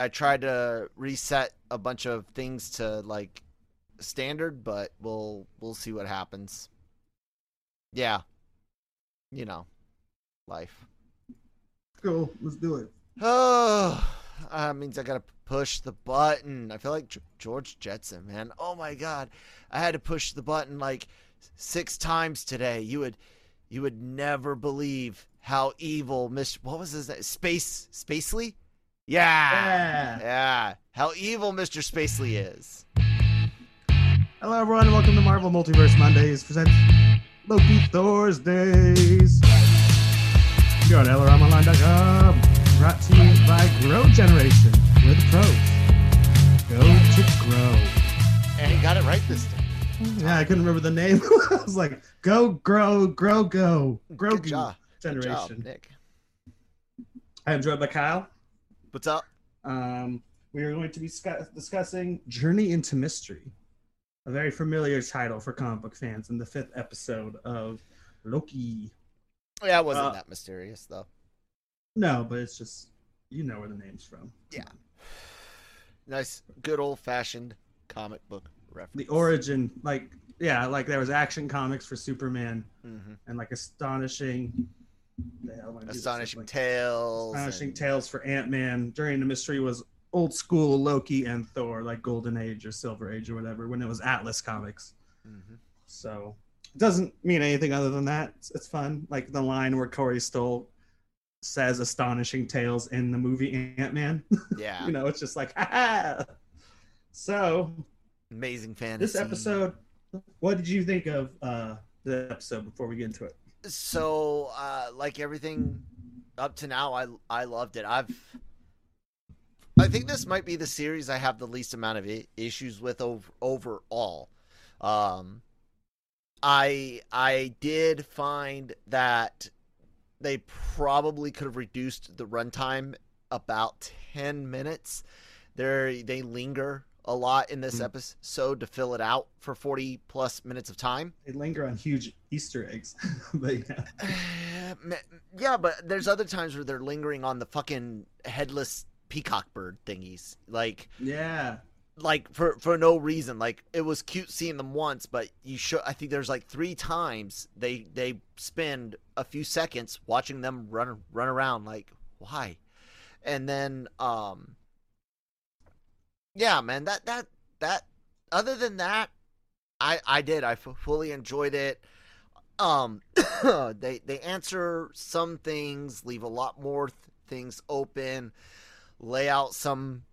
I tried to reset a bunch of things to like standard, but we'll we'll see what happens. Yeah. You know. Life. Cool. Let's do it. Oh, that means I gotta push the button. I feel like G- George Jetson, man. Oh my god, I had to push the button like six times today. You would, you would never believe how evil Miss. What was his name? Space Spacely? Yeah, Yeah. yeah. How evil Mr. Spacely is. Hello, everyone, and welcome to Marvel Multiverse Mondays presents Loki Thorsdays. Here on LRMonline.com, brought to you by Grow Generation. We're the pros. Go to grow. And he got it right this time. Yeah, I couldn't remember the name. I was like, go, grow, grow, go. Grow Good job. Good job, Generation. Nick. I am joined by Kyle. What's up? Um, we are going to be scu- discussing Journey into Mystery, a very familiar title for comic book fans in the fifth episode of Loki. Yeah, it wasn't Uh, that mysterious though. No, but it's just you know where the name's from. Yeah. Nice, good old fashioned comic book reference. The origin, like yeah, like there was action comics for Superman Mhm. and like astonishing, the hell am I doing? Astonishing Like, Tales. astonishing and- tales for Ant Man. Journey into Mystery was old school Loki and Thor, like Golden Age or Silver Age or whatever, when it was Atlas Comics. Mhm. So it doesn't mean anything other than that. It's, it's fun. Like the line where Corey Stoll says astonishing tales in the movie Ant Man. Yeah. you know, it's just like, ha. So Amazing fantasy. this episode, what did you think of uh, the episode before we get into it? So, uh, like everything up to now, I I loved it. I've. I think this might be the series I have the least amount of issues with over, overall. Um, I I did find that they probably could have reduced the runtime about ten minutes. They they linger a lot in this Mm. episode to fill it out for forty plus minutes of time. They linger on huge Easter eggs, but yeah, yeah, but there's other times where they're lingering on the fucking headless peacock bird thingies, like yeah, like for for no reason. Like it was cute seeing them once, but you should. I think there's like three times they they spend a few seconds watching them run run around. Like why? And then um, yeah, man, that that that. Other than that, I I did. I f- fully enjoyed it. Um, they they answer some things, leave a lot more th- things open, lay out some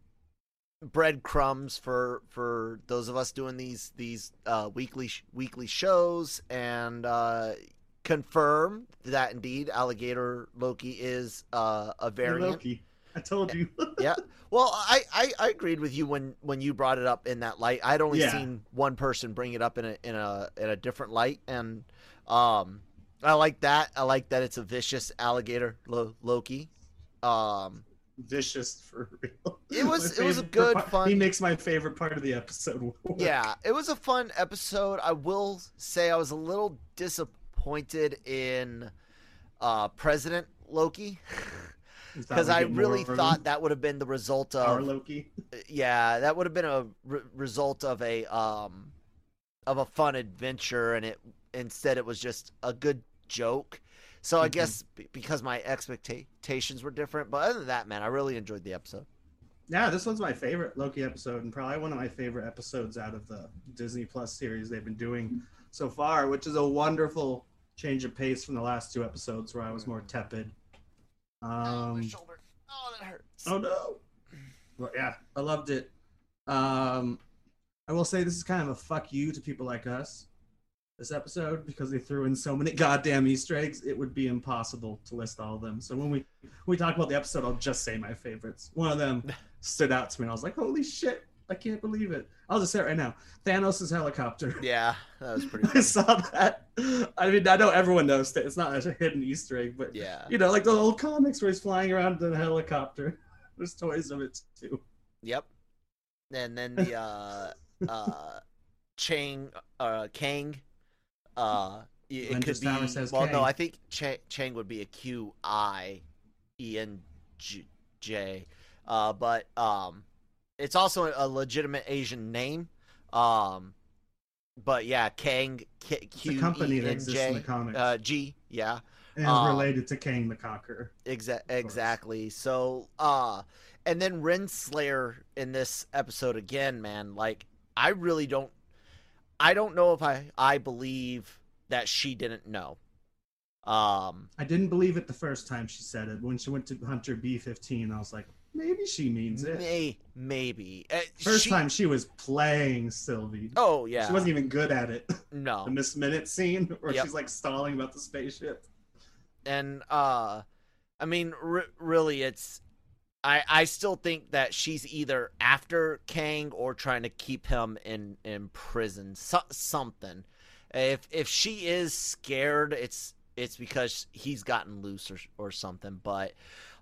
breadcrumbs for for those of us doing these these uh, weekly sh- weekly shows, and uh, confirm that indeed alligator Loki is uh, a Hey, variant. Loki. I told you. yeah. Well, I, I, I agreed with you when, when you brought it up in that light. I'd only Yeah. seen one person bring it up in a in a in a different light, and um, I like that. I like that it's a vicious alligator Lo- Loki. Um, Vicious for real. It was- it was a good, part- fun- He makes my favorite part of the episode. yeah, it was a fun episode. I will say I was a little disappointed in uh, President Loki because I really thought that would have been the result our of Loki. yeah, that would have been a re- result of a um of a fun adventure, and it instead it was just a good joke. So I Mhm. guess b- because my expectations were different, but other than that, man, I really enjoyed the episode. Yeah, this one's my favorite Loki episode, and probably one of my favorite episodes out of the Disney Plus series they've been doing so far, which is a wonderful change of pace from the last two episodes where I was more tepid. Oh, my Um, shoulder. Oh, that hurts. oh no! But yeah, I loved it. Um, I will say this is kind of a fuck you to people like us. this episode because they threw in so many goddamn Easter eggs, it would be impossible to list all of them. So when we when we talk about the episode, I'll just say my favorites. One of them stood out to me, and I was like, "Holy shit! I can't believe it!" I'll just say it right now: Thanos' helicopter. Yeah, that was pretty. I saw that. I mean, I know everyone knows that it's not a hidden Easter egg, but Yeah. you know, like the old comics where he's flying around in a helicopter. There's toys of it too. Yep. And then the uh uh Chang uh Kang uh it Avengers could be well no I think Cha- Chang would be a Q I E N G- J uh but um it's also a legitimate Asian name um but yeah Kang K- Q a company that exists in the comics uh G yeah and um, related to Kang the Conqueror. Exa- exactly. So, uh, and then Renslayer in this episode again, man. Like, I really don't, I don't know if I, I believe that she didn't know. Um, I didn't believe it the first time she said it. When she went to Hunter B15, I was like, maybe she means it. may, maybe Uh, First she- time she was playing Sylvie. Oh yeah. She wasn't even good at it. no. The Miss Minute scene where Yep. she's like stalling about the spaceship. and uh i mean r- really it's i i still think that she's either after kang or trying to keep him in in prison so, something if if she is scared it's it's because he's gotten loose or or something but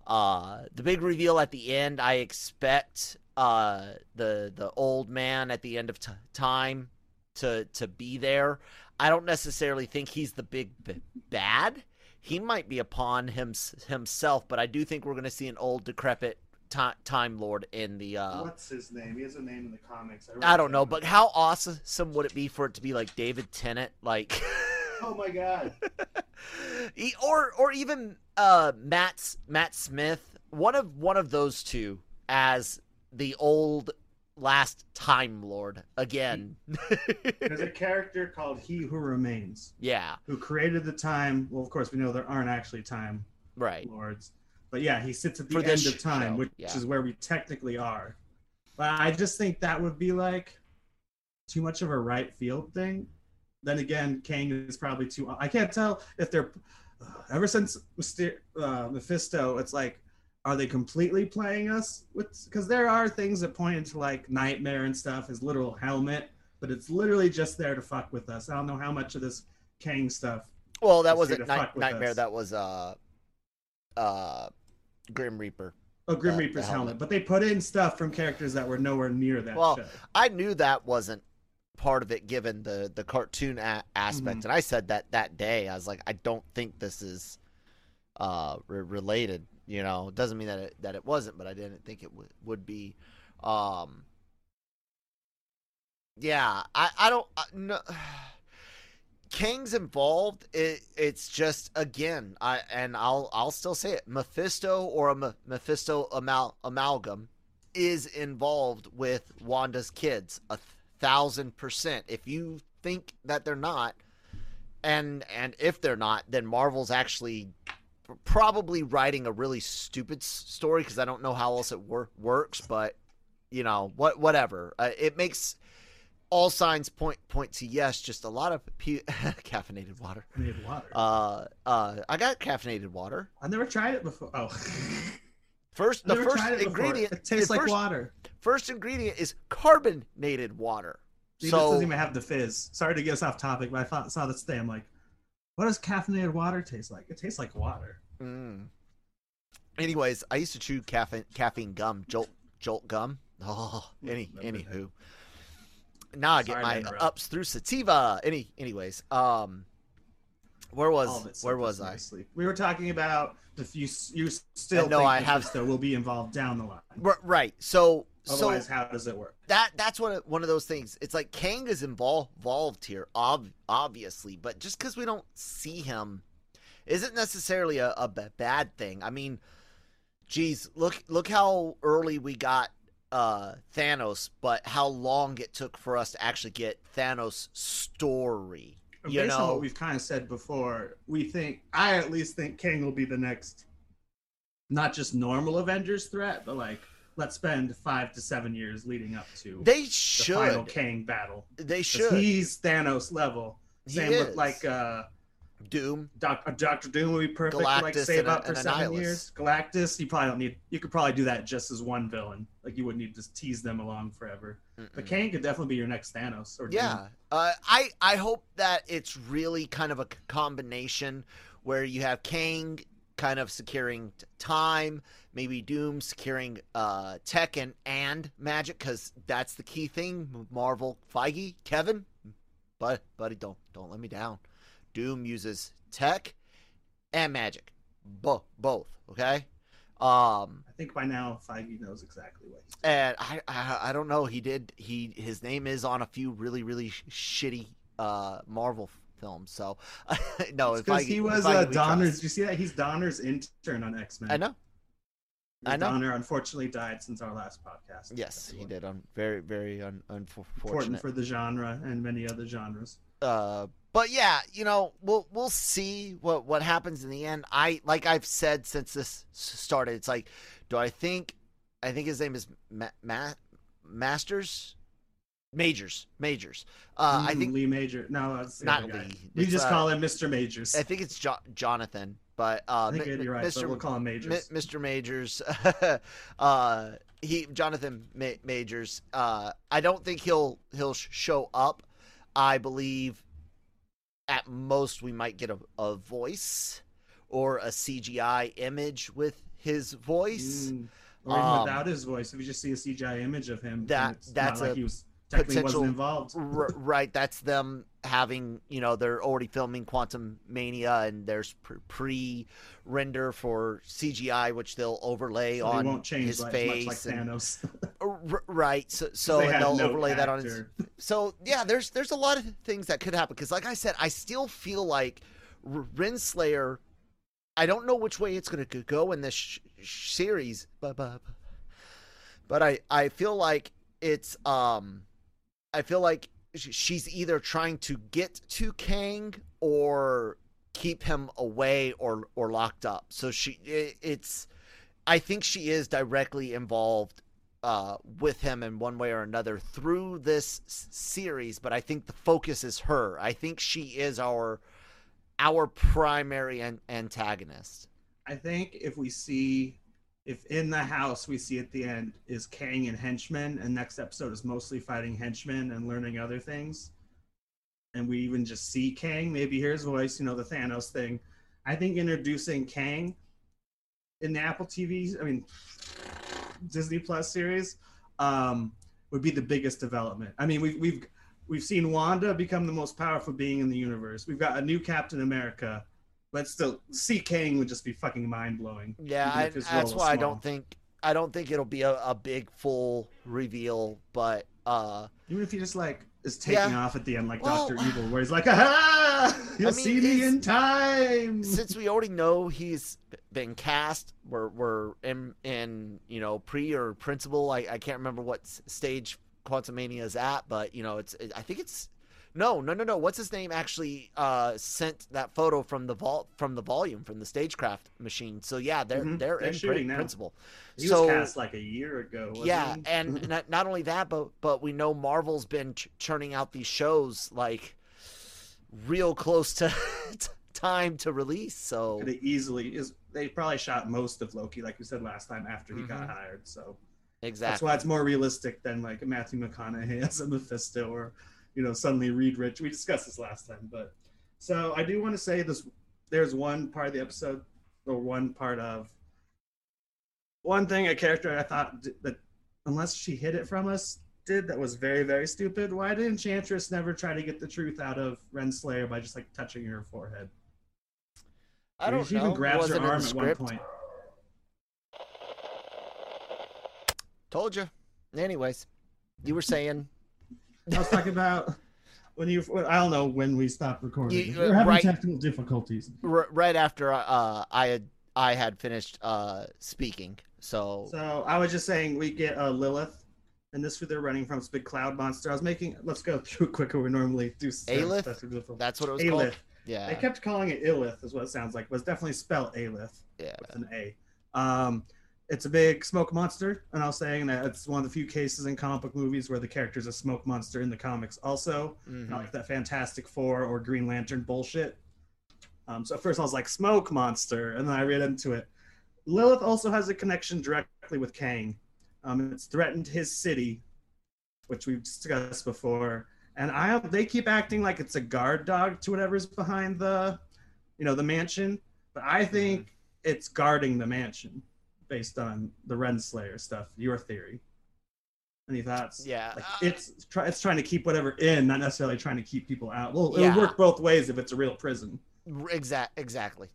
uh the big reveal at the end i expect uh the the old man at the end of t- time to to be there i don't necessarily think he's the big b- bad he might be a pawn him, himself, but I do think we're going to see an old, decrepit ti Time Lord in the. Uh, What's his name? He has a name in the comics. I don't know, but how awesome would it be for it to be like David Tennant, like, Oh my god. Or or even uh, Matt Matt Smith, one of one of those two as the old last Time Lord again. There's a character called He Who Remains yeah, who created the time. Well, of course, we know there aren't actually time right. lords. But yeah, he sits at the For end of time, show, which yeah. is where we technically are. But I just think that would be like too much of a right field thing. Then again, Kang is probably too. I can't tell if they're. Ever since Myster- uh, Mephisto, it's like, are they completely playing us? Because there are things that point into like Nightmare and stuff, his literal helmet, but it's literally just there to fuck with us. I don't know how much of this Kang stuff Well, that was here a night- nightmare. That was uh, uh, Grim Reaper. Oh, Grim Uh, Reaper's helmet. helmet. But they put in stuff from characters that were nowhere near that Well, show. I knew that wasn't part of it given the the cartoon a- aspect, Mhm. and I said that that day. I was like, I don't think this is uh re- related. You know, it doesn't mean that it that it wasn't, but I didn't think it would would be. Um, yeah, I I don't I, no. Kang's involved. It, it's just again, I and I'll I'll still say it. Mephisto or a Mephisto amal- amalgam is involved with Wanda's kids a thousand percent. If you think that they're not, and and if they're not, then Marvel's actually probably writing a really stupid s- story because I don't know how else it wor- works. But you know what, whatever. Uh, it makes all signs point point to yes. Just a lot of caffeinated water. I need water. Uh, uh, I got caffeinated water. I've never tried it before. Oh, First, the first it ingredient. It tastes like first, water. First ingredient is carbonated water. This so doesn't even have the fizz. Sorry to get us off topic, but I thought, saw this today. I'm like, what does caffeinated water taste like? It tastes like water. Mm. Anyways, I used to chew caffeine caffeine gum, Jolt Jolt gum. Oh, any anywho. Now I get Sorry my ups through sativa. Any anyways, um, where was All of it where was I? nicely. We were talking about if you you still I know I have- still will be involved down the line. R- right. So so Otherwise, how does it work? that that's one of, one of those things. It's like Kang is involved here, ob- obviously, but just because we don't see him, isn't necessarily a, a bad thing. I mean, geez, look look how early we got uh, Thanos, but how long it took for us to actually get Thanos' story. You Based on what we've kind of said before, we think I at least think Kang will be the next, not just normal Avengers threat, but like let's spend five to seven years leading up to they the should. final Kang battle. They should. He's Thanos level. He Same with like uh, Doom. Doc, uh, Doctor Doom would be perfect to like save a- up for seven Nihilus. years. Galactus, you probably don't need. You could probably do that just as one villain. Like you wouldn't need to tease them along forever. But Mm-mm. Kang could definitely be your next Thanos. Or Doom. Yeah, uh, I I hope that it's really kind of a combination where you have Kang kind of securing time, maybe Doom securing uh, tech and and magic because that's the key thing. Marvel, Feige, Kevin, but buddy, don't don't let me down. Doom uses tech and magic, both both. Okay. Um, I think by now Feige knows exactly what he's doing. and I, I I don't know. He did. He his name is on a few really really sh- shitty uh Marvel films. So no, Because he was I uh, Donner's. Did you see that? He's Donner's intern on X Men. I know. I know. Donner unfortunately died since our last podcast. Yes, he did. Un- very very un- Important for the genre and many other genres. Uh but yeah you know we'll we'll see what what happens in the end i like i've said since this started it's like do i think i think his name is Ma- Ma- masters majors majors uh i Mm, think Lee Major. No, that's not. Lee. We It's, just uh, call him Mr. Majors. i think it's jo- jonathan but uh I think you're right, mr we'll call him Majors. Mi- Mr. Majors, uh, he Jonathan Ma- Majors. Uh, I don't think he'll he'll show up. I believe at most we might get a, a voice or a CGI image with his voice. Mm. Or even Um, without his voice, if we just see a CGI image of him, That- that's like a he was potential-. R- right, that's them having you know they're already filming Quantumania and there's pre- pre-render for CGI which they'll overlay So on change his like, face. like and- R- right. So, so they they'll no overlay that on his. So yeah, there's there's a lot of things that could happen because, like I said, I still feel like R- Renslayer. I don't know which way it's going to go in this sh- series, but but but I I feel like it's um, I feel like she's either trying to get to Kang or keep him away or or locked up. So she it, it's I think she is directly involved uh, with him in one way or another through this series, but I think the focus is her. I think she is our our primary an- antagonist. I think if we see, if in the house we see at the end is Kang and henchmen, and next episode is mostly fighting henchmen and learning other things, and we even just see Kang, maybe hear his voice, you know, the Thanos thing. I think introducing Kang in the Apple TV, I mean, Disney Plus series, um, would be the biggest development. I mean, we've we've we've seen Wanda become the most powerful being in the universe. We've got a new Captain America but still, see Kang would just be fucking mind blowing. Yeah, I, that's why I don't think I don't think it'll be a, a big full reveal, but uh Even if he just like is taking Yeah. off at the end, like Well- Doctor Evil, where he's like, "Aha! You'll mean, see me in time." since we already know he's been cast, we're we're in in you know pre or principal. I, I can't remember what stage Quantumania is at, but you know it's it, I think it's no no no no. What's his name actually uh, sent that photo from the vault from the volume from the stagecraft machine. So yeah, they're Mhm, they're, they're in shooting now. principal. he so was cast like a year ago. Wasn't yeah, and not, not only that, but but we know Marvel's been ch- churning out these shows like real close to time to release. So could easily is they probably shot most of Loki, like we said last time, after he got Mhm. hired. So exactly that's why it's more realistic than like Matthew McConaughey as a Mephisto or you know suddenly Reed Rich. We discussed this last time, but so I do want to say this. There's one part of the episode or one part of one thing a character I thought that unless she hid it from us did that was very very stupid. Why did Enchantress never try to get the truth out of Renslayer by just like touching her forehead? I don't she know. even grabs her Wasn't arm at one point. Told you. Anyways, you were saying I was talking about when you. I don't know when we stopped recording. You- We're having right. technical difficulties. r- right after uh, I had I had finished uh, speaking. So, So I was just saying we get uh, Lilith, and this who they're running from. This big cloud monster. I was making. Let's go through it quicker. We normally do. Alioth? That's that's what it was called. Yeah. They kept calling it Illith, is what it sounds like. But it's definitely spelled Alioth yeah. with an A. Um, it's a big smoke monster, and I was saying that it's one of the few cases in comic book movies where the character's a smoke monster in the comics. Also, Mhm. not like that Fantastic Four or Green Lantern bullshit. Um, so at first I was like smoke monster, and then I read into it. Lilith also has a connection directly with Kang. Um, it's threatened his city, which we've discussed before, and I they keep acting like it's a guard dog to whatever's behind the, you know, the mansion. But I think it's guarding the mansion, based on the Renslayer stuff. Your theory. Any thoughts? Yeah. Like uh, it's try, it's trying to keep whatever in, not necessarily trying to keep people out. Well, it'll work both ways if it's a real prison. Exact. Exactly.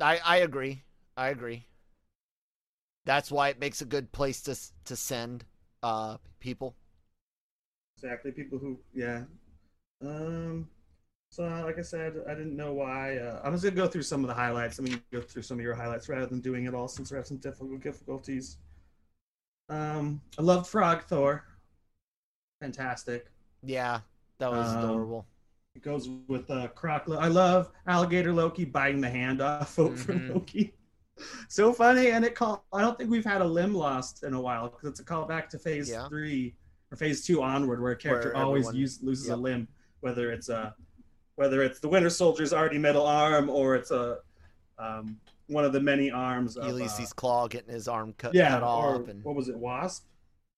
I I agree. I agree. That's why it makes a good place to to send uh people. Exactly. People who, yeah. Um. So, like I said, I didn't know why. Uh, I'm just gonna go through some of the highlights. I mean, go through some of your highlights rather than doing it all, since we have some difficult difficulties. Um, I loved Frog Thor. Fantastic. Yeah, that was Um, adorable. It goes with uh, Croc. I love Alligator Loki biting the hand off for Mhm. Loki. So funny, and it call. I don't think we've had a limb lost in a while because it's a callback to Phase Yeah. Three or Phase Two onward, where a character Where always use, loses Yep. a limb, whether it's a whether it's the Winter Soldier's already metal arm or it's a um, one of the many arms of uh, Klaue getting his arm cut, yeah, cut off, and what was it, Wasp?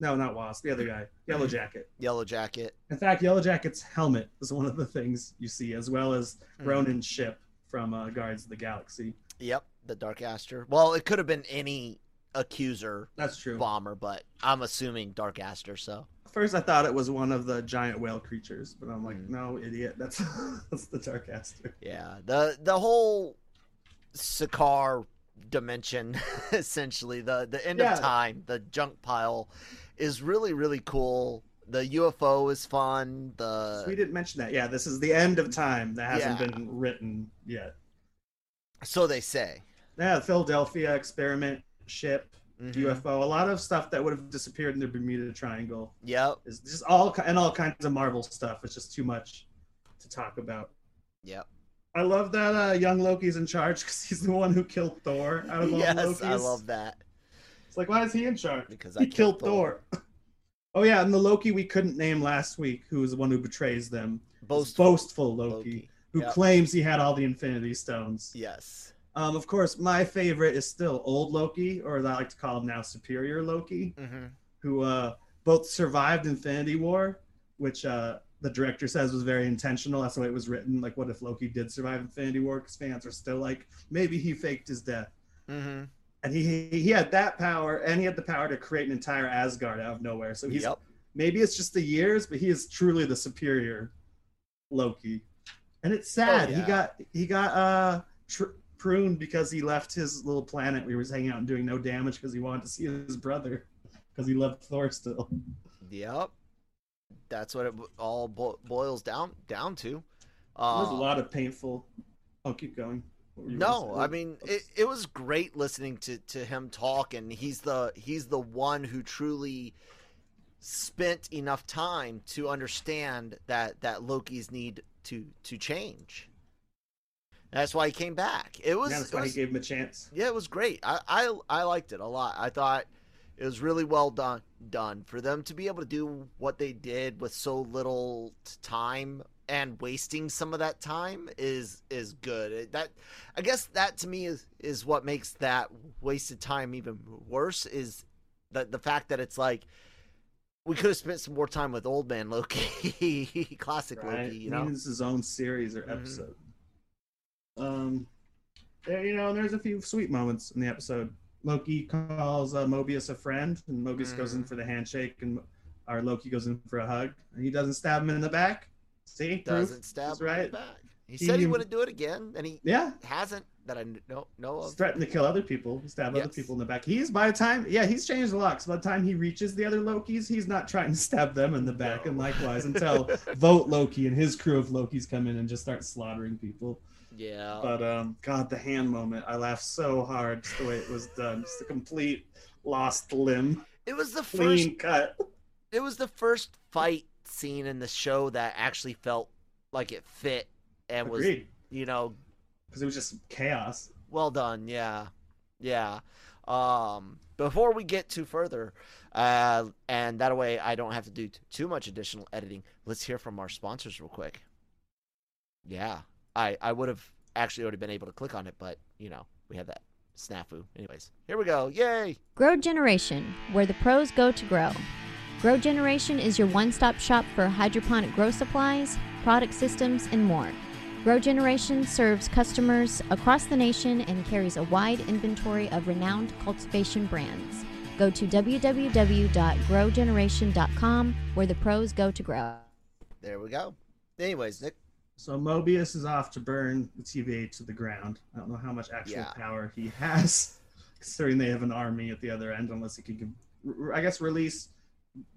No, not Wasp. The other guy, Yellow Jacket. Yellow Jacket. In fact, Yellow Jacket's helmet is one of the things you see, as well as. Ronin's ship from uh, Guardians of the Galaxy. Yep, the Dark Aster. Well, it could have been any accuser That's true. bomber, but I'm assuming Dark Aster. So First, I thought it was one of the giant whale creatures, but I'm like, Mhm. no, idiot. That's that's the Dark Aster. yeah, the the whole Sakaar dimension, essentially the the end Yeah. of time, the junk pile, is really really cool. The UFO is fun. The we didn't mention that. Yeah, this is the end of time that hasn't Yeah. been written yet. so they say. Yeah, Philadelphia experiment ship, Mhm. UFO, a lot of stuff that would have disappeared in the Bermuda Triangle Yep. is just all and all kinds of Marvel stuff. It's just too much to talk about. Yep. I love that uh, young Loki's in charge because he's the one who killed Thor out of all the Yes, Lokis. I love that It's like, why is he in charge? because he I killed Thor. oh yeah, and the Loki we couldn't name last week, who is the one who betrays them, Boastful, boastful Loki, Loki. who Yep. claims he had all the Infinity Stones. Yes. Um, of course, my favorite is still old Loki, or as I like to call him now, Superior Loki, hmm who uh, both survived Infinity War, which uh, the director says was very intentional. That's the way it was written. Like, what if Loki did survive Infinity War? Because fans are still like, maybe he faked his death. hmm And he he had that power, and he had the power to create an entire Asgard out of nowhere. So he's Yep. maybe it's just the years, but he is truly the superior Loki. And it's sad. Oh, He got he got uh tr- pruned because he left his little planet where he was hanging out and doing no damage because he wanted to see his brother because he loved Thor still. Yep. That's what it all bo- boils down down to. There's a Uh, lot of painful. I'll keep going. What were you gonna no. I mean it, it was great listening to, to him talk, and he's the he's the one who truly spent enough time to understand that that Loki's need to to change. That's why he came back. It was, yeah, that's why was he gave him a chance. yeah, it was great. I, I I liked it a lot. I thought it was really well done done for them to be able to do what they did with so little time and wasting some of that time is is good. It- That I guess that to me is is what makes that wasted time even worse is the the fact that it's like we could have spent some more time with old man Loki, classic Right? Loki, you know. needs his own series or Mhm. episode. Um, there, you know, and there's a few sweet moments in the episode. Loki calls uh, Mobius a friend, and Mobius goes in Mhm. for the handshake, and our Loki goes in for a hug, and he doesn't stab him in the back. See, Proof. Doesn't stab That's him in the right. back. He, He- said he wouldn't do it again, and he Yeah, hasn't that I kn- know know of. threatened to kill other people, stab other people in the back. He's by the time, yeah, he's changed a lot. 'cause by the time he reaches the other Lokis, he's not trying to stab them in the back, No. and likewise until Vote Loki and his crew of Lokis come in and just start slaughtering people. Yeah, But um, God, the hand moment, I laughed so hard just the way it was done. Just a complete lost limb, it was the clean first. cut. It was the first fight scene in the show that actually felt like it fit and was you know because it was just chaos. well done. Yeah, yeah. Um, before we get too further, uh, and that way I don't have to do t- too much additional editing. Let's hear from our sponsors real quick. Yeah, I I would have actually already been able to click on it, but you know we had that snafu. Anyways, here we go. Yay! Grow Generation, where the pros go to grow. Grow Generation is your one stop shop for hydroponic grow supplies, product systems, and more. Grow Generation serves customers across the nation and carries a wide inventory of renowned cultivation brands. Go to www.growgeneration.com where the pros go to grow. There we go. Anyways, Nick. So Mobius is off to burn the TVA to the ground. I don't know how much actual Yeah. power he has, considering they have an army at the other end. Unless he could, I guess, release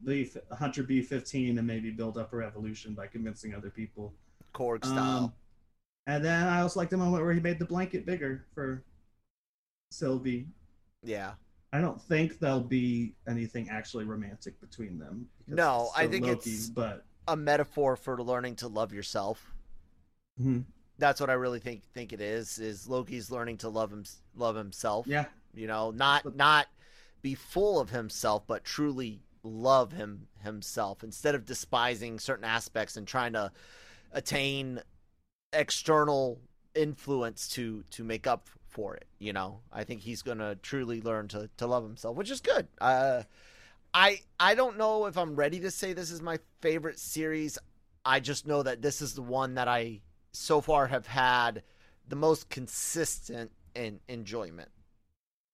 the Hunter B-15 and maybe build up a revolution by convincing other people. Korg style. Um, and then I also like the moment where he made the blanket bigger for Sylvie. yeah. I don't think there'll be anything actually romantic between them. No, I think Loki, it's- but A metaphor for learning to love yourself. Mhm. That's what I really think think it is. Is Loki's learning to love him love himself. yeah, You know, not not be full of himself, but truly love him himself instead of despising certain aspects and trying to attain external influence to to make up for it. You know, I think he's gonna truly learn to to love himself, which is good. Uh, I I don't know if I'm ready to say this is my favorite series. I just know that this is the one that I so far have had the most consistent in enjoyment.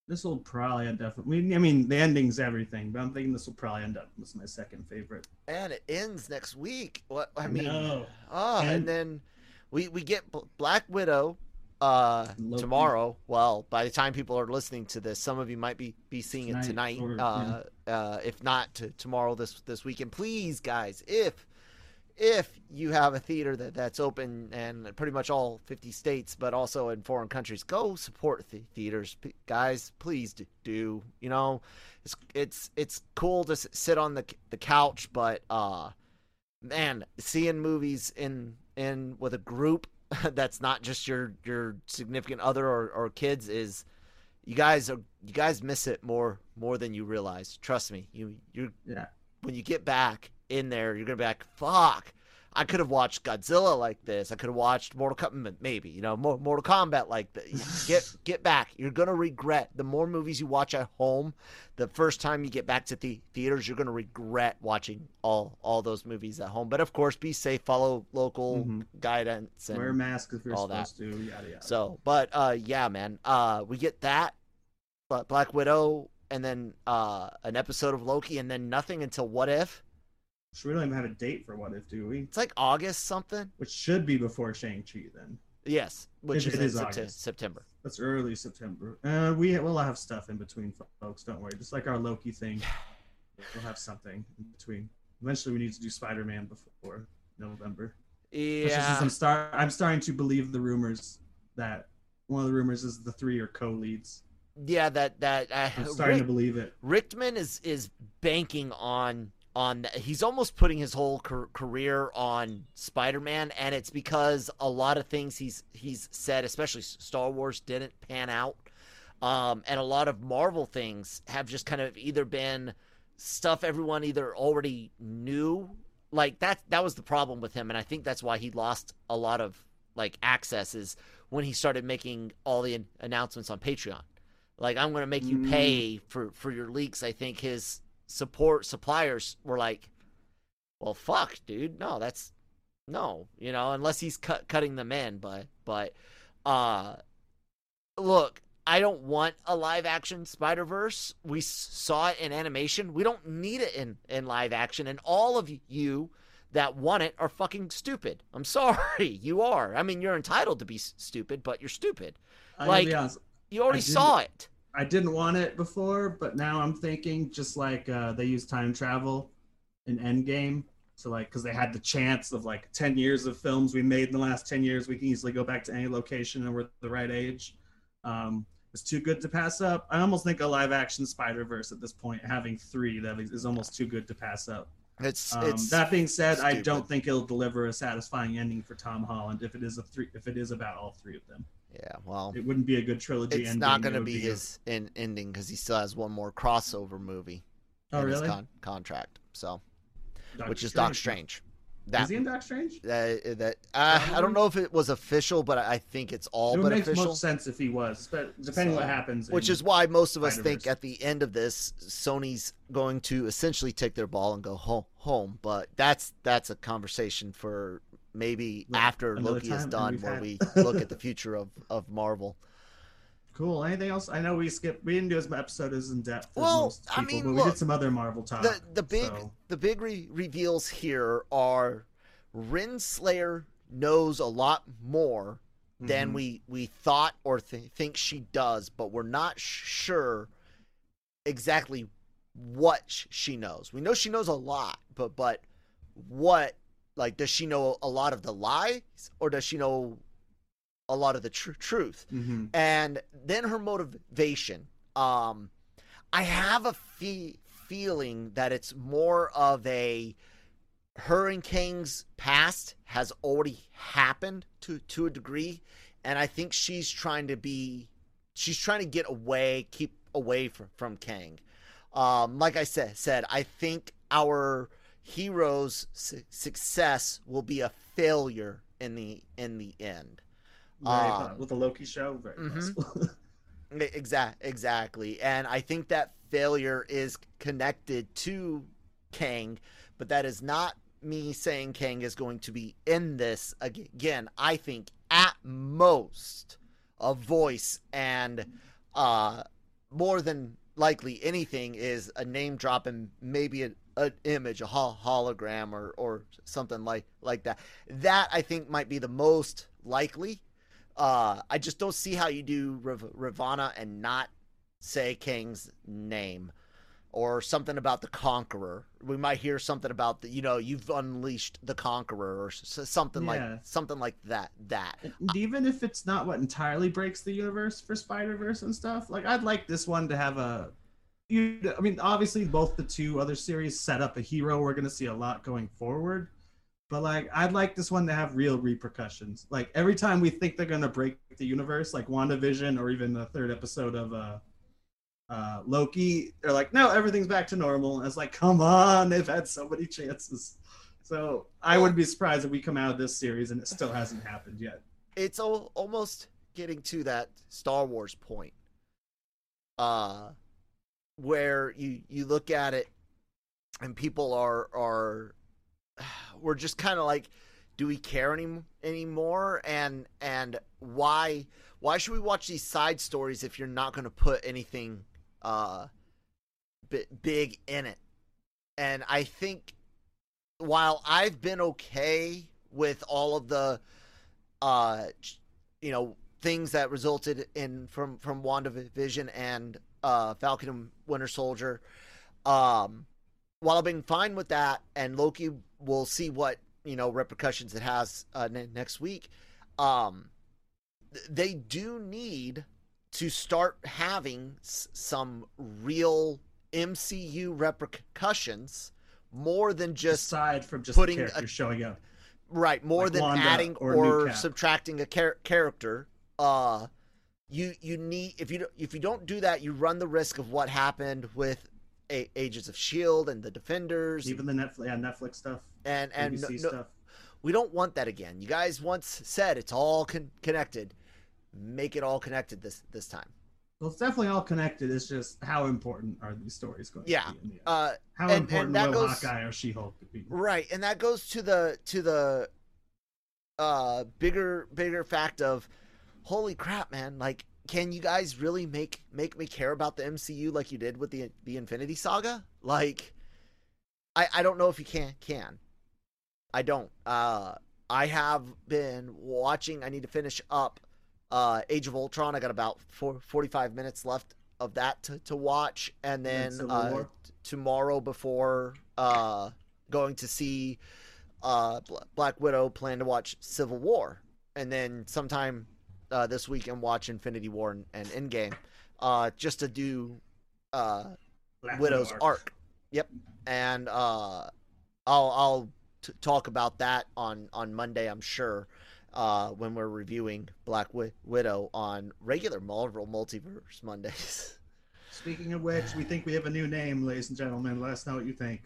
this will probably end up. I mean, I mean, the ending's everything, but I'm thinking this will probably end up as my second favorite. And it ends next week. What I mean, know. oh, and, And- then we we get Black Widow uh Loki. tomorrow. Well, by the time people are listening to this, some of you might be be seeing it Tonight tonight. or- uh, uh, if not to tomorrow this this weekend, please, guys, if if you have a theater that that's open and pretty much all 50 states but also in foreign countries go support the theaters. P- guys please do you know? It's it's it's cool to s- sit on the the couch but uh man seeing movies in in with a group that's not just your your significant other or, or kids is you guys are you guys miss it more more than you realize. Trust me you you Yeah. when you get back in there, you're gonna be like, "Fuck, I could have watched Godzilla like this. I could have watched Mortal Kombat, maybe you know, Mo- Mortal Kombat like this. Get get back. You're gonna regret the more movies you watch at home. The first time you get back to the theaters, you're gonna regret watching all all those movies at home. But of course, be safe. Follow local Mhm. guidance and Wear masks if you're all that. to. Yada yada. so, but uh, yeah, man, uh, we get that, but Black Widow, and then uh, an episode of Loki, and then nothing until What If. So we don't even have a date for what if, do we? It's like August something. Which should be before Shang Chi then. Yes, which If is it Sept- September. That's early September. Uh, we will have stuff in between, folks. Don't worry. Just like our Loki thing, we'll have something in between. Eventually, we need to do Spider Man before November. Yeah, I'm start. I'm starting to believe the rumors that one of the rumors is the three are co-leads. yeah. That that uh, I'm starting Rick, to believe it. Richtman is is banking on on. He's almost putting his whole car- career on Spider-Man, and it's because a lot of things he's he's said, especially Star Wars, didn't pan out. um, and a lot of Marvel things have just kind of either been stuff everyone either already knew, like that. That was the problem with him, and I think that's why he lost a lot of like access is when he started making all the an- announcements on Patreon. Like I'm going to make you Mm. pay for for your leaks. I think his support suppliers were like, "Well, fuck, dude, no, that's no, you know, unless he's cut cutting them in." But but uh, look, I don't want a live action Spider Verse. We saw it in animation. We don't need it in in live action. And all of you that want it are fucking stupid. I'm sorry, you are. I mean, you're entitled to be stupid, but you're stupid. I Like- gotta be honest. You already saw it. I didn't want it before, but now I'm thinking just like uh, they use time travel in Endgame. So like, because they had the chance of like 10 years of films we made in the last 10 years, we can easily go back to any location and we're the right age. Um, it's too good to pass up. I almost think a live action Spider Verse at this point, having three, that is is almost too good to pass up. It's Um, it's that being said, I don't think it'll deliver a satisfying ending for Tom Holland if it is a three, if it is about all three of them. Yeah, well, It wouldn't be a good trilogy. it's ending. not It going to be a- his in, ending because he still has one more crossover movie Oh in really? his con- contract. So, Doctor which is Doc Strange. That Is he in Doc Strange? that, that uh, I don't know if it was official, but I think it's all it but make official. most sense if he was, but depending So- what happens. Which is why most of us think at the end of this, Sony's going to essentially take their ball and go home. Home, but that's that's a conversation for maybe Like, after Loki is done, where had- we look at the future of of Marvel. cool. Anything else? I know we skipped. We didn't do as much episode as in depth. as Well, most I mean, but we look, did some other Marvel talk. the the big so- the big re- reveals here are Renslayer knows a lot more than Mhm. we we thought or th- think she does, but we're not sure exactly what sh- she knows. We know she knows a lot, but but what like does she know a lot of the lies or does she know a lot of the tr- truth? Mhm. and then her motivation um i have a fe- feeling that it's more of a her and kang's past has already happened to to a degree and i think she's trying to be she's trying to get away keep away from from kang um like i said said i think our hero's su- success will be a failure in the in the end Very um, with the Loki show, very mhm. possible. Exact, exactly. And I think that failure is connected to Kang, but that is not me saying Kang is going to be in this again. I think at most a voice and uh more than likely anything is a name drop and maybe an, an image, a hologram or or something like like that. That I think might be the most likely. Uh, I just don't see how you do Rav- Ravonna and not say Kang's name or something about the Conqueror. We might hear something about the, you know, you've unleashed the Conqueror or something Yeah. like something like that. That And even if it's not what entirely breaks the universe for Spider Verse and stuff, like I'd like this one to have a. You, I mean, obviously, both the two other series set up a hero. We're gonna see a lot going forward, but like, I'd like this one to have real repercussions. Like every time we think they're gonna break the universe, like WandaVision or even the third episode of uh, uh, Loki, they're like, no, everything's back to normal. And it's like, come on, they've had so many chances. So I wouldn't be surprised if we come out of this series and it still hasn't happened yet. it's al- almost getting to that Star Wars point, uh, where you you look at it, and people are are, we're just kind of like, do we care any anymore? And and why why should we watch these side stories if you're not going to put anything uh bi- big in it? And I think while I've been okay with all of the uh you know things that resulted in from from WandaVision and uh Falcon Winter Soldier um while I've been fine with that and Loki will see what you know repercussions it has uh, ne- next week um they do need to start having s- some real MCU repercussions more than just aside from just putting a- showing up. right more like than Wanda adding or or, subtracting a char- character uh you you need if you don't- if you don't do that you run the risk of what happened with a- Agents of Shield and the Defenders Even the Netflix, yeah, Netflix stuff, and and no, no- stuff. we don't want that again. You guys once said it's all con- connected. Make it all connected this this time. Well, it's definitely all connected. It's just how important are these stories going Yeah. to be in the end? Uh how and- and important that will goes- Hawkeye or She-Hulk be? Right, and that goes to the to the uh bigger bigger fact of holy crap, man, like can you guys really make make me care about the MCU like you did with the the Infinity Saga? Like I I don't know if you can can. I don't. Uh I have been watching I need to finish up uh Age of Ultron. I got about four, 45 minutes left of that to, to watch and then uh, t- tomorrow before uh going to see uh Bla- Black Widow plan to watch Civil War and then sometime uh this weekend watch Infinity War and, and Endgame uh just to do uh Black Widow's Widow arc. Yep. And uh I'll I'll t- talk about that on on Monday, I'm sure. uh, when we're reviewing Black Wi- Widow on regular Marvel Multiverse Mondays. Speaking of which, we think we have a new name, ladies and gentlemen. Let us know what you think.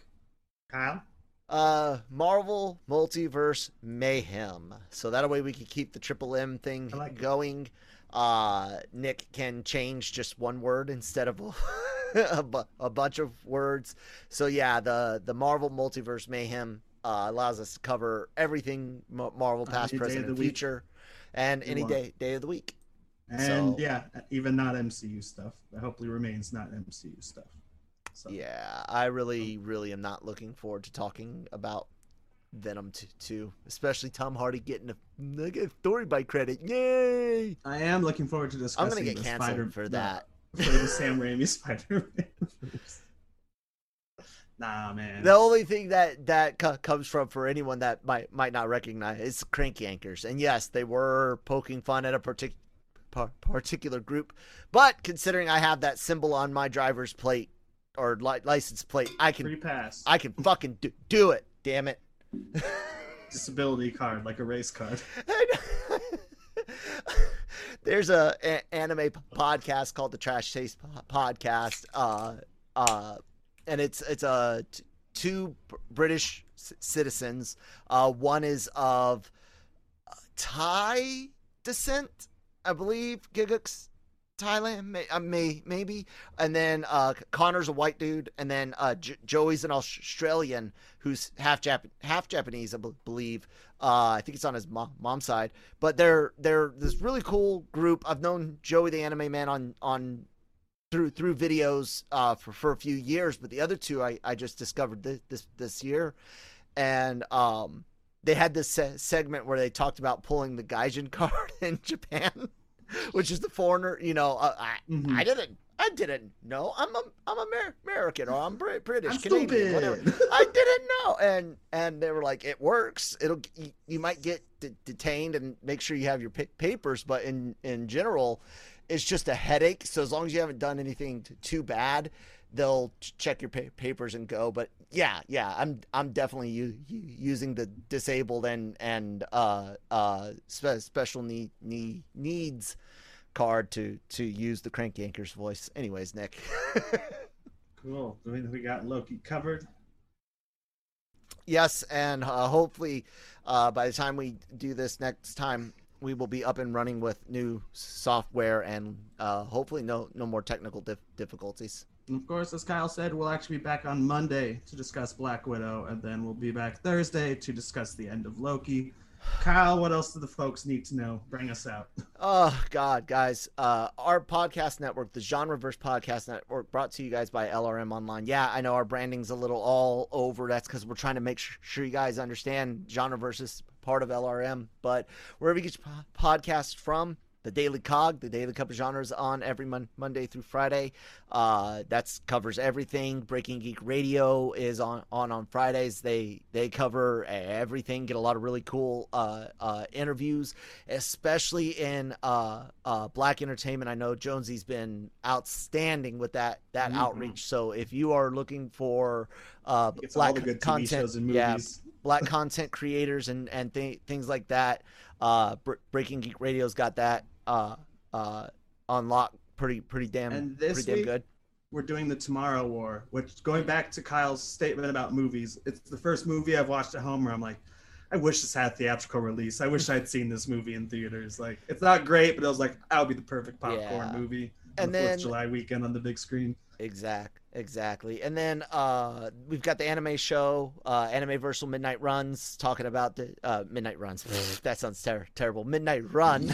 Kyle? Uh, Marvel Multiverse Mayhem. So that way we can keep the Triple M thing like it. going. Uh, Nick can change just one word instead of a, bu- a bunch of words. So yeah, the the Marvel Multiverse Mayhem uh, allows us to cover everything Ma- Marvel past, present, and future, and You any want. day day of the week. And So- yeah, even not MCU stuff. That hopefully remains not MCU stuff. So Yeah, I really, um, really am not looking forward to talking about Venom t- 2, especially Tom Hardy getting a get story by credit. Yay! I am looking forward to I'm discussing gonna get the canceled Spider for that. for the Sam Raimi Spider-Man. nah, man. The only thing that that co- comes from for anyone that might might not recognize is crank yankers, and yes, they were poking fun at a partic- par- particular group, but considering I have that symbol on my driver's plate or li- license plate, I Free can pass. I can fucking do, do it. Damn it. Disability card, like a race card. There's a, a- anime podcast called the Trash Taste Podcast, uh, uh, and it's it's a t- two British c- citizens. Uh, one is of uh, Thai descent, I believe. Gigguk, Thailand, may, uh, may maybe, and then uh, Connor's a white dude, and then uh, J- Joey's an Australian who's half Jap- half Japanese, I believe. Uh, I think it's on his mo- mom's side, but they're they're this really cool group. I've known Joey the Anime Man on on through through videos uh, for for a few years, but the other two I, I just discovered this this, this year, and um, they had this se- segment where they talked about pulling the Gaijin card in Japan, which is the foreigner. You know, uh, I Mhm. I didn't I didn't know I'm a, I'm Amer- American or I'm Brit- British I'm Canadian stupid. whatever. I didn't know, and and they were like, it works. It'll you, you might get de- detained and make sure you have your pa- papers, but in in general, it's just a headache. So as long as you haven't done anything t- too bad, they'll check your pa- papers and go. But yeah, yeah, I'm I'm definitely u- using the disabled and and uh uh spe- special need, need needs card to to use the crank yankers voice. Anyways, Nick. Cool. I mean, we got Loki covered. Yes, and uh, hopefully, uh, by the time we do this next time, we will be up and running with new software and uh, hopefully no no more technical dif- difficulties. And of course, as Kyle said, we'll actually be back on Monday to discuss Black Widow, and then we'll be back Thursday to discuss the end of Loki. Kyle, what else do the folks need to know? Bring us out. Oh God, guys! Uh, our podcast network, the Genreverse Podcast Network, brought to you guys by LRM Online. Yeah, I know our branding's a little all over. That's because we're trying to make su- sure you guys understand Genreverse is part of LRM. But wherever you get your po- podcasts from, the Daily Cog, the Daily Cup of Genres, on every mon- Monday through Friday. Uh, that covers everything. Breaking Geek Radio is on on on Fridays. They they cover everything. Get a lot of really cool uh, uh, interviews, especially in uh, uh, Black entertainment. I know Jonesy's been outstanding with that that Mhm. outreach. So if you are looking for uh, black all the good TV content, shows and yeah, black content creators and and th- things like that. Uh, Br- Breaking Geek Radio's got that uh, uh, on lock pretty pretty damn And this pretty damn week- good. We're doing the Tomorrow War, which going back to Kyle's statement about movies, it's the first movie I've watched at home where I'm like, I wish this had theatrical release. I wish I'd seen this movie in theaters. Like, it's not great, but I was like, that would be the perfect popcorn Yeah. movie. And the 4th then- of July weekend on the big screen. Exact, exactly. And then uh, we've got the anime show, uh, Anime Versal Midnight Runs, talking about the uh, Midnight Runs. that sounds ter- terrible. Midnight Run,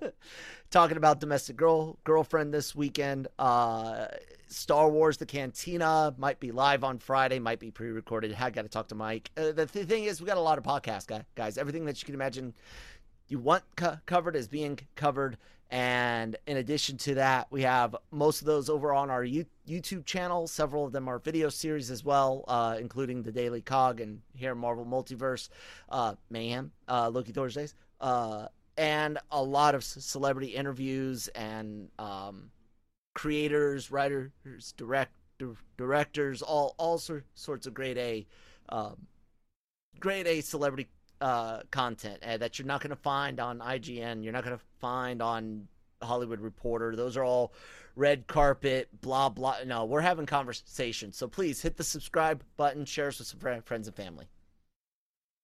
talking about domestic girl girlfriend this weekend. Uh, Star Wars: The Cantina might be live on Friday, might be pre-recorded. I got to talk to Mike. Uh, the th- thing is, we got a lot of podcasts, guys. Everything that you can imagine you want co- covered is being covered. And in addition to that, we have most of those over on our YouTube channel. Several of them are video series as well, uh, including the Daily Cog and here Marvel Multiverse, uh, Mayhem, uh, Loki Thorsdays, uh, and a lot of celebrity interviews and um, creators, writers, direct, directors, all all sorts of grade A, um, grade A celebrity uh, content uh, that you're not going to find on IGN. You're not going to find on Hollywood Reporter. Those are all red carpet, blah blah. No, we're having conversations. So please hit the subscribe button, share us with some friends and family.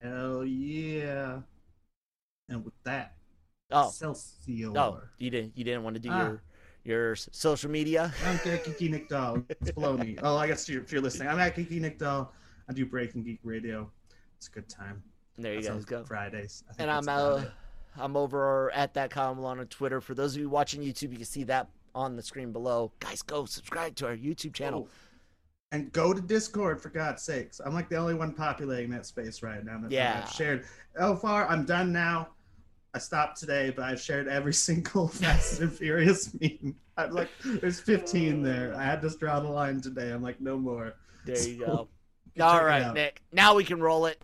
Hell yeah! And with that, Oh, Excelsior. no, you didn't. You didn't want to do Ah. your your social media. I'm at Geeky Nick Doll. It's below me. Oh, I guess you're, if you're listening, I'm at Geeky Nick Doll. I do Breaking Geek Radio. It's a good time. There you That's guys go. Fridays. I think and I'm about uh. I'm over at that column on Twitter. For those of you watching YouTube, you can see that on the screen below. Guys, go subscribe to our YouTube channel. Oh, And go to Discord for God's sakes. I'm like the only one populating that space right now. that Yeah. I've shared. So far, I'm done now. I stopped today, but I've shared every single Fast and Furious meme. I'm like, there's 15 there. I had to draw the line today. I'm like, no more. There you So, go. All right, out. Nick. Now we can roll it.